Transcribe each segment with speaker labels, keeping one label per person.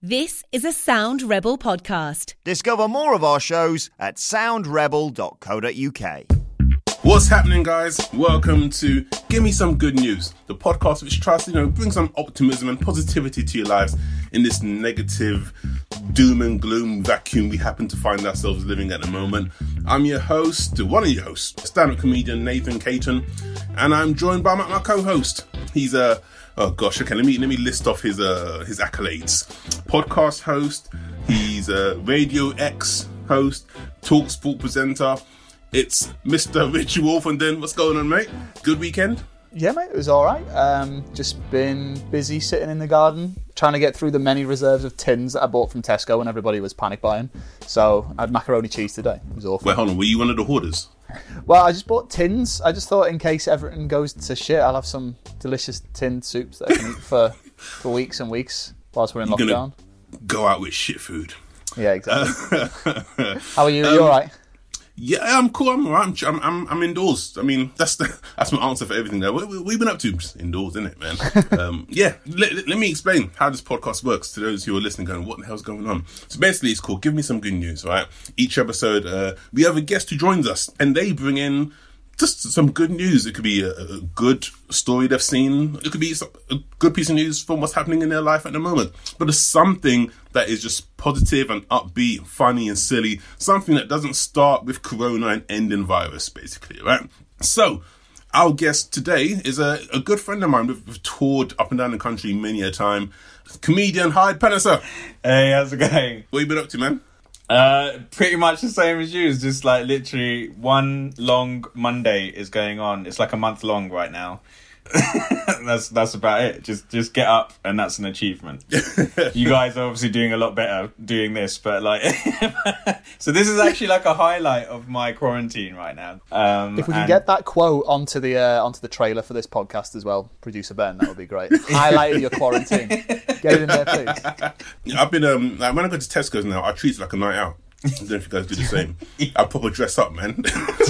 Speaker 1: This is a Sound Rebel podcast.
Speaker 2: Discover more of our shows at soundrebel.co.uk.
Speaker 3: What's happening, guys? Welcome to Give Me Some Good News, the podcast which tries to, you know, bring some optimism and positivity to your lives in this negative doom and gloom vacuum we happen to find ourselves living at the moment. I'm your host, one of your hosts, stand-up comedian Nathan Caton, and I'm joined by my, my co-host. He's a oh gosh, okay, let me let me list off his uh his accolades. Podcast host, he's a Radio X host, talk sport presenter. It's Mr. Richie Wolf, and then what's going on, mate? Good weekend?
Speaker 4: Yeah, mate, it was all right. Um, just been busy sitting in the garden, trying to get through the many reserves of tins that I bought from Tesco when everybody was panic buying. So I had macaroni cheese today. It was awful.
Speaker 3: Wait, hold on. Were you one of the hoarders?
Speaker 4: Well, I just bought tins. I just thought in case everything goes to shit, I'll have some delicious tinned soups that I can eat for, for weeks and weeks whilst we're in
Speaker 3: You're
Speaker 4: lockdown.
Speaker 3: Go out with shit food.
Speaker 4: Yeah, exactly. How are you? you um, all right?
Speaker 3: Yeah, I'm cool. I'm alright. I'm, I'm, I'm indoors. I mean, that's the, that's my answer for everything. There, what, what we been up to Just indoors, isn't it, man? um, yeah. Let, let, let me explain how this podcast works to those who are listening. Going, what the hell's going on? So basically, it's called "Give Me Some Good News." Right. Each episode, uh, we have a guest who joins us, and they bring in just some good news. It could be a, a good story they've seen. It could be some- a good piece of news from what's happening in their life at the moment. But it's something that is just positive and upbeat, funny and silly. Something that doesn't start with corona and end in virus, basically, right? So, our guest today is a, a good friend of mine. We've, we've toured up and down the country many a time. Comedian Hyde Panaser.
Speaker 5: Hey, how's it going?
Speaker 3: What you been up to, man?
Speaker 5: Uh, pretty much the same as you. It's just like literally one long Monday is going on. It's like a month long right now. that's that's about it. Just just get up, and that's an achievement. you guys are obviously doing a lot better doing this, but like, so this is actually like a highlight of my quarantine right now. Um,
Speaker 4: If we can
Speaker 5: and-
Speaker 4: get that quote onto the uh, onto the trailer for this podcast as well, producer Ben, that would be great. Highlight of your quarantine. Get it in there, please.
Speaker 3: I've been um like when I go to Tesco's now, I treat it like a night out. I don't know if you guys do the same. I probably dress up, man.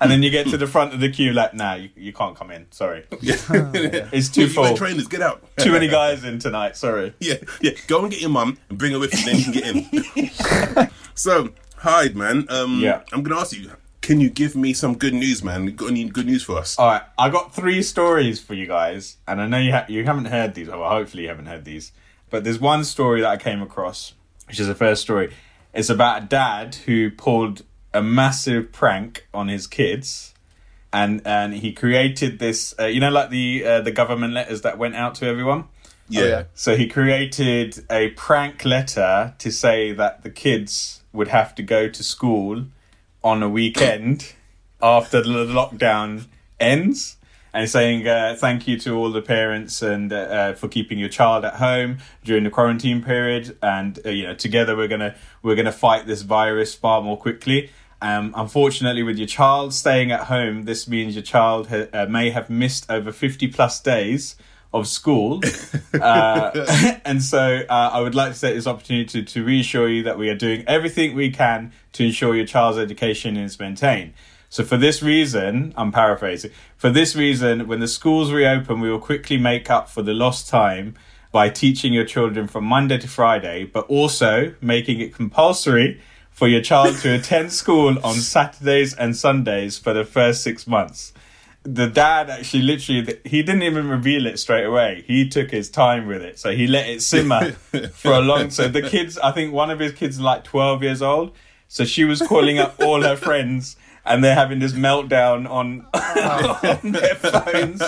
Speaker 5: and then you get to the front of the queue, like, nah, you, you can't come in. Sorry, it's too full.
Speaker 3: trainers, get out.
Speaker 5: Too many guys in tonight. Sorry.
Speaker 3: Yeah, yeah. Go and get your mum and bring her with you, then you can get in. so, Hyde, man. Um,
Speaker 5: Yeah.
Speaker 3: I'm gonna ask you. Can you give me some good news, man? You Got any good news for us?
Speaker 5: All right, I got three stories for you guys, and I know you ha- you haven't heard these. Well, hopefully you haven't heard these, but there's one story that I came across, which is the first story. It's about a dad who pulled a massive prank on his kids, and and he created this. Uh, you know, like the uh, the government letters that went out to everyone.
Speaker 3: yeah.
Speaker 4: yeah.
Speaker 5: So he created a prank letter to say that the kids would have to go to school on a weekend after the lockdown ends. And saying uh, thank you to all the parents and uh, uh, for keeping your child at home during the quarantine period, and uh, you know together we're gonna we're gonna fight this virus far more quickly. Um, unfortunately, with your child staying at home, this means your child ha- uh, may have missed over fifty plus days of school. Uh, and so uh, I would like to take this opportunity to, to reassure you that we are doing everything we can to ensure your child's education is maintained. So for this reason, I'm paraphrasing, for this reason, when the schools reopen, we will quickly make up for the lost time by teaching your children from Monday to Friday, but also making it compulsory for your child to attend school on Saturdays and Sundays for the first six months. The dad actually literally he didn't even reveal it straight away. He took his time with it. So he let it simmer for a long time. so the kids i think one of his kids is like 12 years old. So she was calling up all her friends and they're having this meltdown on, on their phones.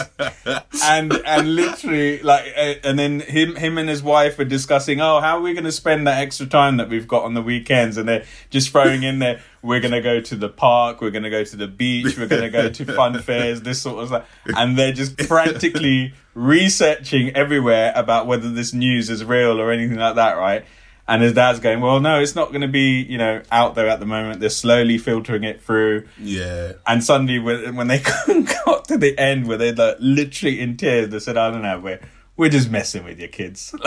Speaker 5: And and literally like uh, and then him him and his wife are discussing oh how are we going to spend that extra time that we've got on the weekends? And they're just throwing in there we're going to go to the park we're going to go to the beach we're going to go to fun fairs this sort of stuff. And they're just frantically researching everywhere about whether this news is real or anything like that right and his dad's going well no it's not going to be you know out there at the moment they're slowly filtering it through
Speaker 3: Yeah.
Speaker 5: and suddenly, when, when they got to the end, where they're like, literally in tears, they said, "I don't know, we're we're just messing with your kids."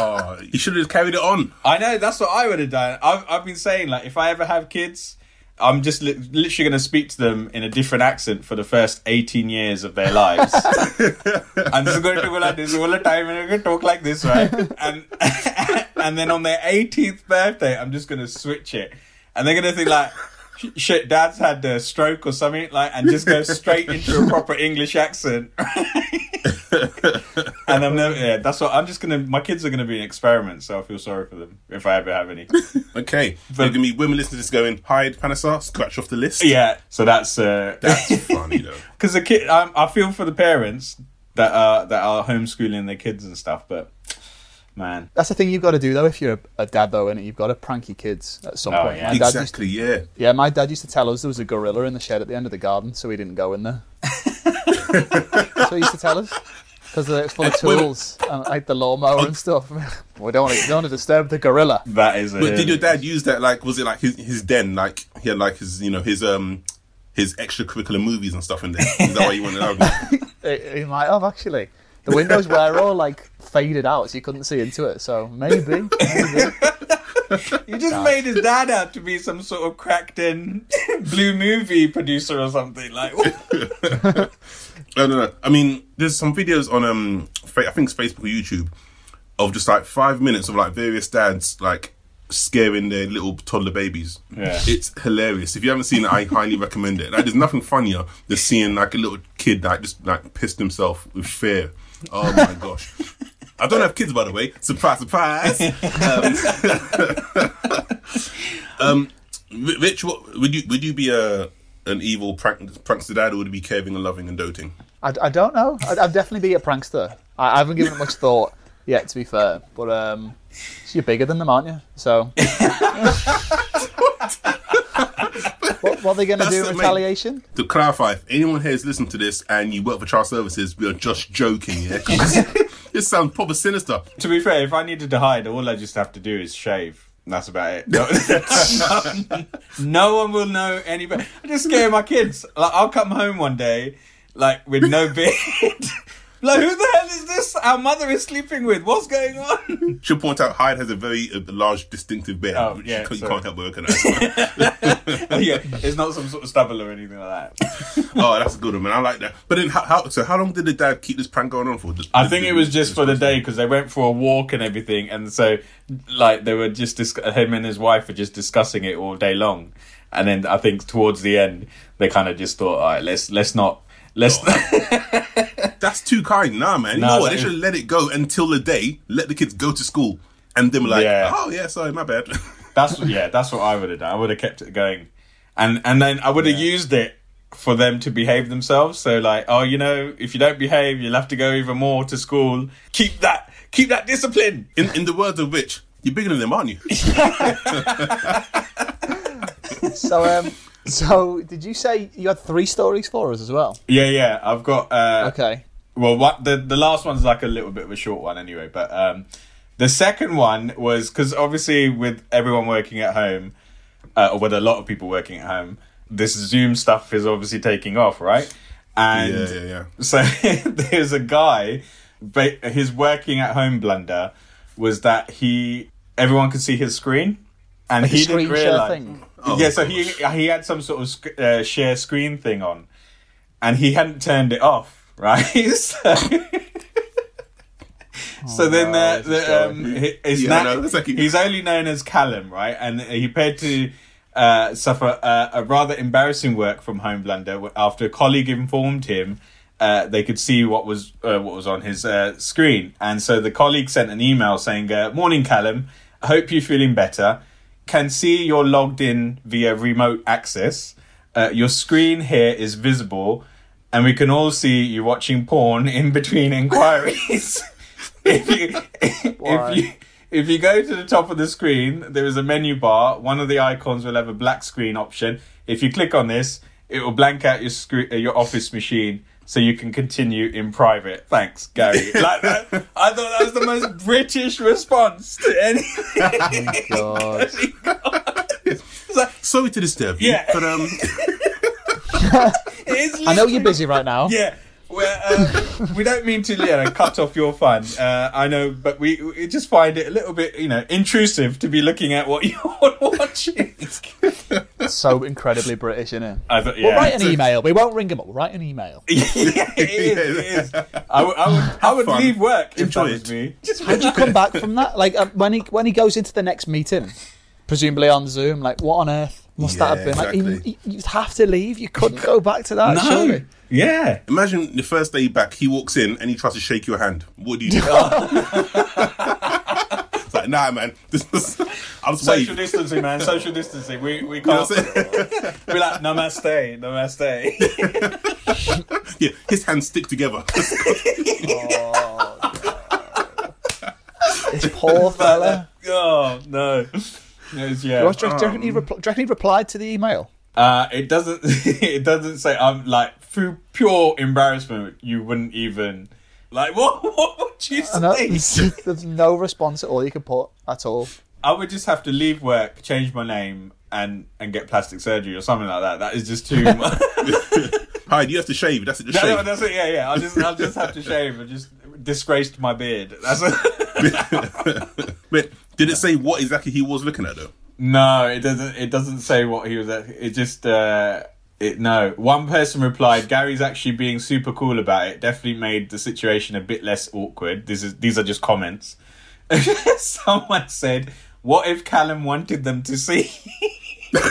Speaker 3: Oh, you should have carried it on.
Speaker 5: I know that's what I would have done. I've I've been saying like, if I ever have kids, I'm just li- literally going to speak to them in a different accent for the first 18 years of their lives. I'm just going to go like this all the time, and I'm going to talk like this, right? And and then on their 18th birthday, I'm just gonna switch it, and they're gonna think like. Shit, Dad's had a stroke or something like, and just go straight into a proper English accent. and I'm never, yeah, that's what I'm just gonna. My kids are gonna be an experiment, so I feel sorry for them if I ever have any.
Speaker 3: Okay, there's gonna be women listening to this going, "Hyde Panaser, scratch off the list."
Speaker 5: yeah, so that's uh,
Speaker 3: that's funny though.
Speaker 5: because the kid um, i feel for the parents that are that are homeschooling their kids and stuff but man
Speaker 4: That's the thing you've got to do though. If you're a, a dad though, and you've got to prank your kids at some
Speaker 5: Oh,
Speaker 4: point.
Speaker 5: yeah.
Speaker 4: My dad used to-
Speaker 3: Exactly, yeah.
Speaker 4: yeah, my dad used to tell us there was a gorilla in the shed at the end of the garden, so we didn't go in there. so he used to tell us because it's full of
Speaker 3: Wait, wait.
Speaker 4: tools and like the lawnmower and stuff. we don't want to, don't want to disturb the gorilla.
Speaker 5: that is a
Speaker 3: But did your dad use that? Like, was it like his his den? Like he had like his you know his um his extracurricular movies and stuff in there. Is that why you wanted out?
Speaker 4: He, he might have actually. The windows were all like faded out, so you couldn't see into it. So maybe, maybe.
Speaker 5: you just made his dad out to be some sort of cracked in blue movie producer or something like
Speaker 3: No, no, no. I mean, there's some videos on um, I think it's Facebook or YouTube, of just like five minutes of like various dads like scaring their little toddler babies.
Speaker 5: Yeah.
Speaker 3: It's hilarious. If you haven't seen it, I highly recommend it. Like, there's nothing funnier than seeing like a little kid like just like pissed himself with fear. Oh my gosh. I don't have kids, by the way. Surprise, surprise. Um, um, Ri- Rich, what, would you would you be a an evil prank, prankster dad, or would you be caring and loving and doting?
Speaker 4: I, I don't know. I'd, I'd definitely be a prankster. I, I haven't given it much thought yet, to be fair. But um, you're bigger than them, aren't you? So. what, what are they going to do in
Speaker 3: main-
Speaker 4: retaliation?
Speaker 3: To clarify, if anyone here has listened to this and you work for child services, we are just joking, yeah? 'Cause this sounds proper sinister.
Speaker 5: to be fair if i needed to hide all i just have to do is shave that's about it no, no one will know any better i just scare my kids like i'll come home one day like with no beard like who the hell is this our mother is sleeping with what's going on
Speaker 3: Should point out, Hyde has a very uh, large, distinctive beard,
Speaker 5: Oh,
Speaker 3: which
Speaker 5: yeah,
Speaker 3: you, can't, you can't help but recognize.
Speaker 5: yeah, it's not some sort of stubble or anything like that.
Speaker 3: oh, that's a good one, man. I like that. But then, how, how, so how long did the dad keep this prank going on for? The-
Speaker 5: I think
Speaker 3: the-
Speaker 5: it was just for the day because they went for a walk and everything, and so like they were just dis- him and his wife were just discussing it all day long, and then I think towards the end they kind of just thought, all right, let's let's not let's.
Speaker 3: That's too kind, nah, man. You
Speaker 5: Nah,
Speaker 3: know what? They should
Speaker 5: is-
Speaker 3: let it go until the day. Let the kids go to school, and then we're like,
Speaker 5: Yeah.
Speaker 3: oh yeah, sorry, my bad.
Speaker 5: that's yeah, that's what I would have done. I would have kept it going, and and then I would have used it for them to behave themselves. So like, oh, you know, if you don't behave, you'll have to go even more to school. Keep that, keep that discipline.
Speaker 3: in in the words of which, you're bigger than them, aren't you?
Speaker 4: So, um, so did you say you had three stories for us as well?
Speaker 5: Yeah, yeah. I've got uh,
Speaker 4: Okay.
Speaker 5: Well, what the the last one's like a little bit of a short one anyway, but um, the second one was because obviously with everyone working at home, uh, or with a lot of people working at home, this Zoom stuff is obviously taking off, right? And
Speaker 3: yeah, yeah, yeah.
Speaker 5: so there's a guy, ba- his working at home blunder was that he everyone could see his screen, and
Speaker 4: Like
Speaker 5: he
Speaker 4: screen
Speaker 5: didn't
Speaker 4: share
Speaker 5: realize.
Speaker 3: Oh,
Speaker 5: yeah, so he he had some sort of sc- uh, share screen thing on, and he hadn't turned it off, right? so, so then
Speaker 4: no,
Speaker 5: the, the um,
Speaker 3: going-
Speaker 5: he- his
Speaker 3: Yeah, I
Speaker 5: na-
Speaker 3: know, it's like he-
Speaker 5: he's only known as Callum, right? And he appeared to uh, suffer uh, a rather embarrassing work from home blunder after a colleague informed him. Uh, they could see what was uh, what was on his uh, screen, and so the colleague sent an email saying, uh, "Morning, Callum. I hope you're feeling better. Can see you're logged in via remote access. Uh, your screen here is visible, and we can all see you watching porn in between inquiries. if you if you if you go to the top of the screen, there is a menu bar. One of the icons will have a black screen option. If you click on this, it will blank out your screen, uh, your office machine, so you can continue in private. Thanks, Gary. like that, I thought that was the most British response to anything.
Speaker 4: God.
Speaker 5: It's like,
Speaker 3: Sorry to disturb you,
Speaker 5: Yeah.
Speaker 3: but um,
Speaker 5: it's
Speaker 4: I know you're busy right now.
Speaker 5: Yeah. Well, uh, we don't mean to you know, cut off your fun. Uh, I know, but we, we just find it a little bit, you know, intrusive to be looking at what you're watching.
Speaker 4: So incredibly British, isn't it?
Speaker 5: I thought,
Speaker 4: We'll write an email. We won't ring him up. We'll write an email.
Speaker 5: yeah, it is. It is. I would, I would,
Speaker 3: fun.
Speaker 5: leave work if
Speaker 3: Enjoy
Speaker 5: that was me. Just
Speaker 4: How'd you come back from that? Like um, when he when he goes into the next meeting, presumably on Zoom. Like what on earth must that have been? Like
Speaker 3: exactly.
Speaker 4: you, you'd have to leave. You couldn't go back to that.
Speaker 5: no.
Speaker 4: Surely.
Speaker 5: Yeah.
Speaker 3: Imagine the first day back, he walks in and he tries to shake your hand. What do you do? it's like, nah, man. This is, I'll just
Speaker 5: Social
Speaker 3: wave.
Speaker 5: distancing, man. Social distancing. We we can't.
Speaker 3: what I'm saying?
Speaker 5: We're like namaste, namaste.
Speaker 3: yeah, his hands stick together.
Speaker 4: oh, This poor fella.
Speaker 5: oh no. Yes, yeah.
Speaker 4: Do you reckon he repl- do you reckon he replied to the email?
Speaker 5: Uh, it doesn't. It doesn't say. I'm like through pure embarrassment. You wouldn't even like. What? What would you
Speaker 4: I know,
Speaker 5: say?
Speaker 4: there's, there's no response at all you can put at all.
Speaker 5: I would just have to leave work, change my name, and and get plastic surgery or something like that. That is just too much.
Speaker 3: Hi, you have to shave. That's it. Just
Speaker 5: no, no, that's it. Yeah, yeah. I'll just I'll just have to shave. I just disgraced my beard. That's
Speaker 3: But did it say what exactly he was looking at though?
Speaker 5: no. It doesn't. It doesn't say what he was. At. It just. uh it, no, one person replied, "Gary's actually being super cool about it. Definitely made the situation a bit less awkward." This is these are just comments. Someone said, "What if Callum wanted them to see?" Which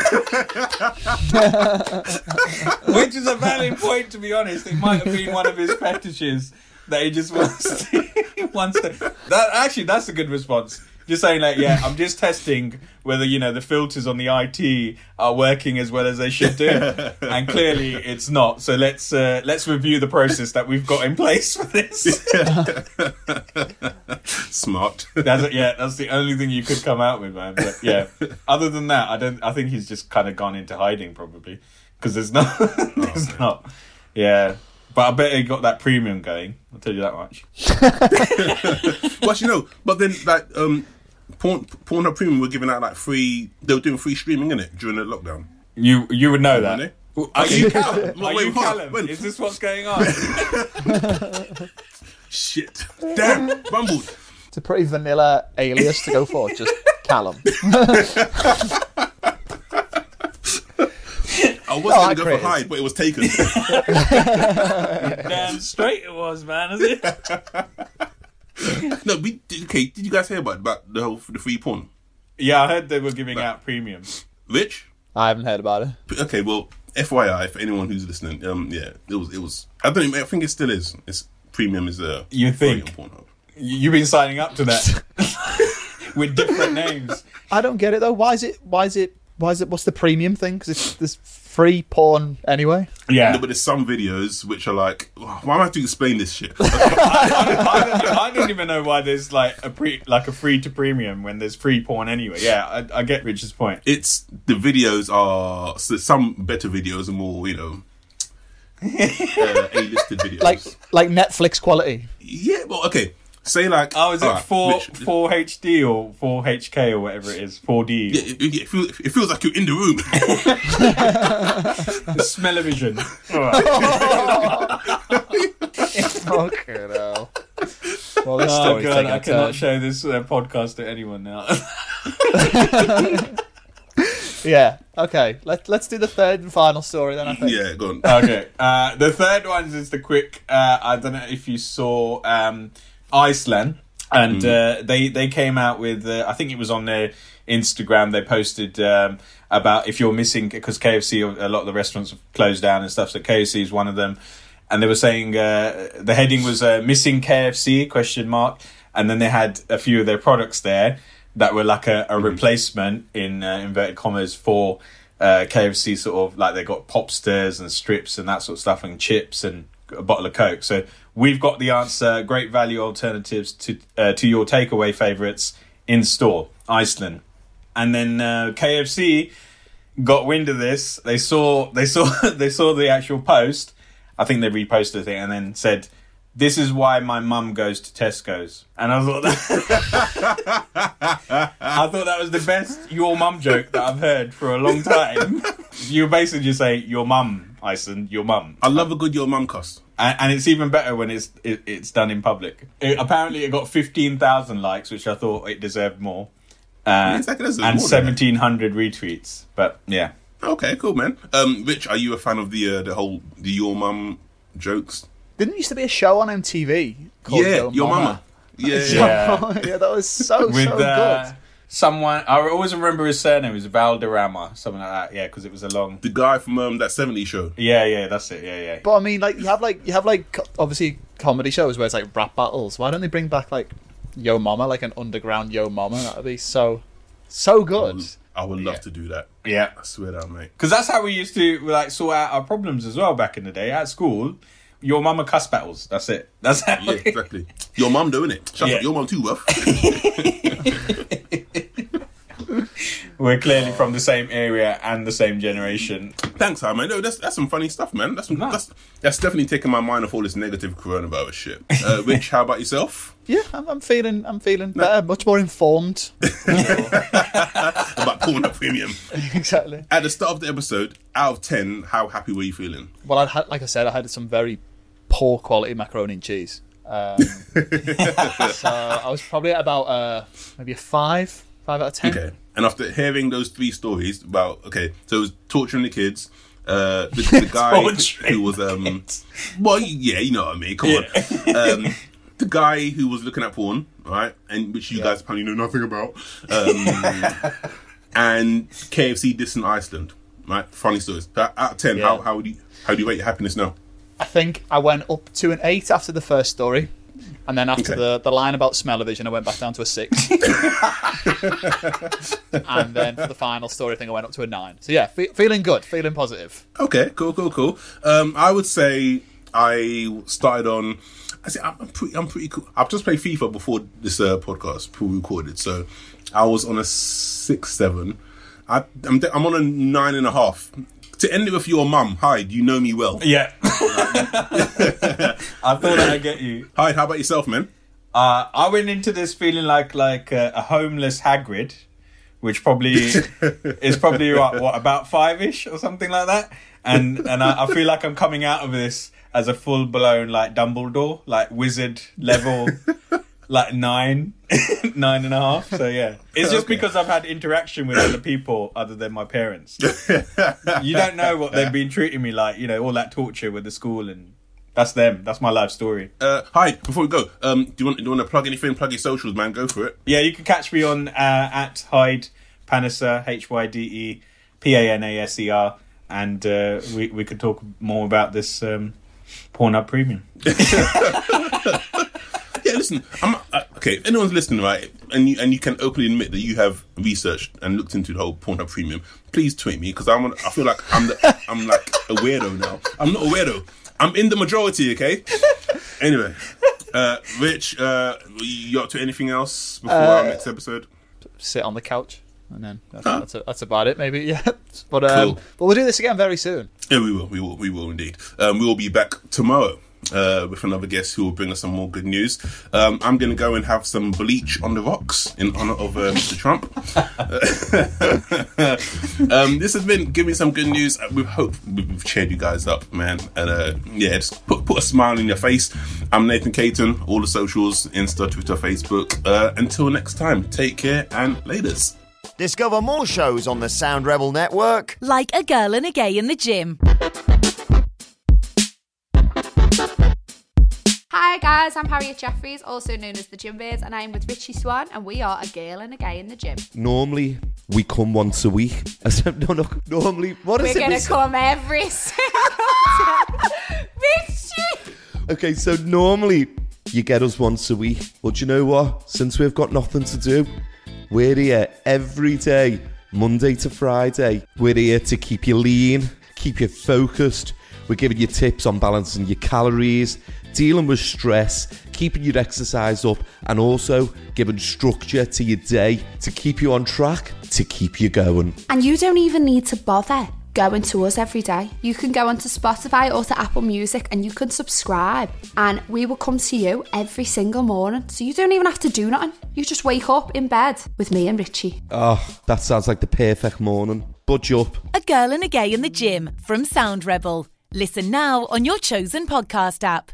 Speaker 5: is a valid point, to be honest. It might have been one of his fetishes that he just wants to. wants to. That actually, that's a good response. Just saying, like, yeah, I'm just testing whether you know the filters on the IT are working as well as they should do, and clearly it's not. So let's uh, let's review the process that we've got in place for this.
Speaker 3: Smart.
Speaker 5: That's it, yeah, that's the only thing you could come out with, man. But yeah, other than that, I don't. I think he's just kind of gone into hiding probably because there's no, there's not. Yeah, but I bet he got that premium going. I'll tell you that much.
Speaker 3: well, actually, no. But then, like, um, Porn, Pornhub Premium were giving out like free. They were doing free streaming in it during the lockdown.
Speaker 5: You you would know
Speaker 3: Weren't
Speaker 5: that.
Speaker 3: they?
Speaker 5: Are you Callum?
Speaker 3: Wait,
Speaker 5: Are you. Callum?
Speaker 3: When-
Speaker 5: Is this what's going on?
Speaker 3: Shit. Damn. Bumbled.
Speaker 4: It's a pretty vanilla alias to go for. Just Callum.
Speaker 3: I was
Speaker 4: Oh,
Speaker 3: going to go
Speaker 4: created.
Speaker 3: for hide, but it was taken.
Speaker 5: Damn straight it was, man. Is it?
Speaker 3: no, we okay. Did you guys hear about about the whole the free porn?
Speaker 5: Yeah, I heard they were giving out premium.
Speaker 3: Rich?
Speaker 4: I haven't heard about it.
Speaker 3: Okay, well, FYI for anyone who's listening, um, yeah, it was it was. I don't. Even, I think it still is. It's premium is uh,
Speaker 5: you think?
Speaker 3: Pornhub.
Speaker 5: You've been signing up to that with different names.
Speaker 4: I don't get it though. Why is it? Why is it? Why is it? What's the premium thing? Because there's free porn anyway.
Speaker 5: Yeah,
Speaker 3: No, but there's some videos which are like, why am I have to explain this shit?
Speaker 5: I, I, don't, I don't even know why there's like a pre like a free to premium when there's free porn anyway. Yeah, I, I get Richard's point.
Speaker 3: it's the videos are so some better videos are more, you know, uh, A-listed videos.
Speaker 4: Like like Netflix quality.
Speaker 3: yeah, well, okay. Say like,
Speaker 5: Oh, is it
Speaker 3: alright,
Speaker 5: four
Speaker 3: Rich,
Speaker 5: four HD or four HK or whatever it is? Four D.
Speaker 3: Yeah, it, it, feels, it feels like you're in the room.
Speaker 5: The smell-o-vision.
Speaker 4: Okay, no. Well, this
Speaker 5: Oh
Speaker 4: story's
Speaker 5: god,
Speaker 4: taking
Speaker 5: I
Speaker 4: a
Speaker 5: cannot
Speaker 4: turn.
Speaker 5: show this uh, podcast to anyone now.
Speaker 4: Yeah. Okay. Let Let's do the third and final story then. I think.
Speaker 3: yeah, go on.
Speaker 5: okay. Uh, the third one is the quick. Uh, I don't know if you saw um, Iceland, and uh, they they came out with. Uh, I think it was on their Instagram. They posted um, about if you're missing because KFC, a lot of the restaurants have closed down and stuff. So KFC is one of them, and they were saying uh, the heading was uh, missing KFC question mark, and then they had a few of their products there that were like a, a replacement in uh, inverted commas for uh, KFC sort of like they got popsters and strips and that sort of stuff and chips and a bottle of Coke. So we've got the answer. Great value alternatives to uh, to your takeaway favorites in store, Iceland, and then uh, KFC got wind of this. They saw they saw they saw the actual post. I think they reposted it and then said. This is why my mum goes to Tesco's, and I thought that I thought that was the best your mum joke that I've heard for a long time. You basically just say your mum, Iceland, your mum,
Speaker 3: I love a good your mum cuss.
Speaker 5: and, and it's even better when it's it, it's done in public. It, apparently, it got fifteen thousand likes, which I thought it deserved more, uh,
Speaker 3: Exactly,
Speaker 5: and
Speaker 3: more than that.
Speaker 5: seventeen hundred retweets. But yeah,
Speaker 3: Okay, cool, man. Um, Rich, are you a fan of the uh, the whole the your mum jokes?
Speaker 4: Didn't used to be a show on MTV called
Speaker 3: yeah,
Speaker 4: Yo
Speaker 3: your
Speaker 4: Mama?
Speaker 3: mama. Yeah, yeah.
Speaker 5: Yeah.
Speaker 4: yeah, that was so
Speaker 5: With
Speaker 4: so
Speaker 5: uh,
Speaker 4: good.
Speaker 5: Someone, I always remember his surname. It was Valderrama, something like that. Yeah, because it was a long.
Speaker 3: the guy from um, that '70s show.
Speaker 5: Yeah, yeah, that's it. Yeah, yeah.
Speaker 4: But I mean, like you have like you have like obviously comedy shows where it's like rap battles. Why don't they bring back like Yo Mama, like an underground Yo Mama? That'd be so so good.
Speaker 3: I would love
Speaker 5: Yeah.
Speaker 3: to do that.
Speaker 5: Yeah.
Speaker 3: I swear down, mate.
Speaker 5: Because that's how we used to like sort out our problems as well back in the day at school. Your mama cuss battles. That's it. That's how.
Speaker 3: Yeah, exactly. Your mum doing it. Shut
Speaker 5: Yeah.
Speaker 3: up, your mum too, bruv.
Speaker 5: We're clearly from the same area and the same generation.
Speaker 3: Thanks, Hi, man. No, that's that's some funny stuff, man. That's some, that's that's definitely taking my mind off all this negative coronavirus shit. Uh, Rich, how about yourself?
Speaker 4: Yeah, I'm, I'm feeling I'm feeling better, much more informed.
Speaker 3: About Pornhub Premium.
Speaker 4: exactly.
Speaker 3: At the start of the episode, out of ten, how happy were you feeling?
Speaker 4: Well, I had like I said, I had some very poor quality macaroni and cheese. Um, so I was probably at about uh, maybe a five, five out of ten.
Speaker 3: Okay. And after hearing those three stories about okay, so it was torturing the kids. Uh, the, the guy who was um, well, yeah, you know what I mean. Come on, um, the guy who was looking at porn, right, and which you guys apparently know nothing about, um, and KFC dissing Iceland, right? Funny stories. Out of ten, how how would you how do you rate your happiness now?
Speaker 4: I think I went up to an eight after the first story, and then after
Speaker 3: Okay.
Speaker 4: the, the line about smell-o-vision, I went back down to a six. and then for the final story thing, I went up to a nine. So yeah, fe- feeling good, feeling positive.
Speaker 3: Okay, cool, cool, cool. Um, I would say I started on. I say I'm I'm pretty. I'm pretty cool. I've just played FIFA before this uh, podcast pre-recorded, so I was on a six, seven. I, I'm I'm on a nine and a half. To end it with your mum. Hi, do you know me well?
Speaker 5: Yeah. I thought I'd get you.
Speaker 3: Hi, how about yourself, man?
Speaker 5: Uh, I went into this feeling like like uh, a homeless Hagrid, which probably is probably what, what about five ish or something like that. And and I, I feel like I'm coming out of this as a full blown like Dumbledore, like wizard level, like nine, nine and a half. So yeah, it's just
Speaker 3: Okay.
Speaker 5: because I've had interaction with other people other than my parents. you don't know what they've been treating me like. You know, all that torture with the school and. That's them. That's my life story.
Speaker 3: Uh, hi, before we go, um, do you want do you want to plug anything? Plug your socials, man. Go for it.
Speaker 5: Yeah, you can catch me on uh, at Hyde Panaser H Y D E P A N A S E R, and uh, we we could talk more about this um, Pornhub Premium.
Speaker 3: Listen. I'm uh, okay. If anyone's listening, right, and you and you can openly admit that you have researched and looked into the whole Pornhub Premium, please tweet me because I want. I feel like I'm the, I'm like a weirdo now. I'm not a weirdo. I'm in the majority. Okay. Anyway, uh, Rich, uh, you up to anything else before our next episode?
Speaker 4: Sit on the couch, and then that's,
Speaker 3: Huh.
Speaker 4: that's, that's about it, maybe. Yeah, but um,
Speaker 3: Cool.
Speaker 4: but we'll do this again very soon.
Speaker 3: Yeah, we will. We will. We will indeed. Um, we will be back tomorrow uh, with another guest who will bring us some more good news. Um, I'm going to go and have some bleach on the rocks in honor of uh, Mr. Trump. um, this has been Give Me Some Good News. Uh, We hope we've cheered you guys up, man. And uh, yeah, just put, put a smile in your face. I'm Nathan Caton. All the socials Insta, Twitter, Facebook. Uh, until next time, take care and laters.
Speaker 2: Discover more shows on the Sound Rebel Network.
Speaker 1: Like a girl and a gay in the gym.
Speaker 6: Hi guys, I'm Harriet Jeffries, also known as the Gym Bears, and I'm with Richie Swan, and we are a girl and a guy in the gym.
Speaker 7: Normally, we come once a week. I said, no, no, normally, what is
Speaker 6: We're
Speaker 7: it?
Speaker 6: gonna come every single time. Richie!
Speaker 7: Okay, so normally you get us once a week. But you know what? Since we've got nothing to do, we're here every day, Monday to Friday. We're here to keep you lean, keep you focused. We're giving you tips on balancing your calories, dealing with stress, keeping your exercise up, and also giving structure to your day to keep you on track, to keep you going.
Speaker 6: And you don't even need to bother going to us every day. You can go onto Spotify or to Apple Music and you can subscribe, and we will come to you every single morning. So you don't even have to do nothing. You just wake up in bed with me and Richie.
Speaker 7: Oh, that sounds like the perfect morning. Budge up.
Speaker 1: A girl and a gay in the gym from Sound Rebel. Listen now on your chosen podcast app.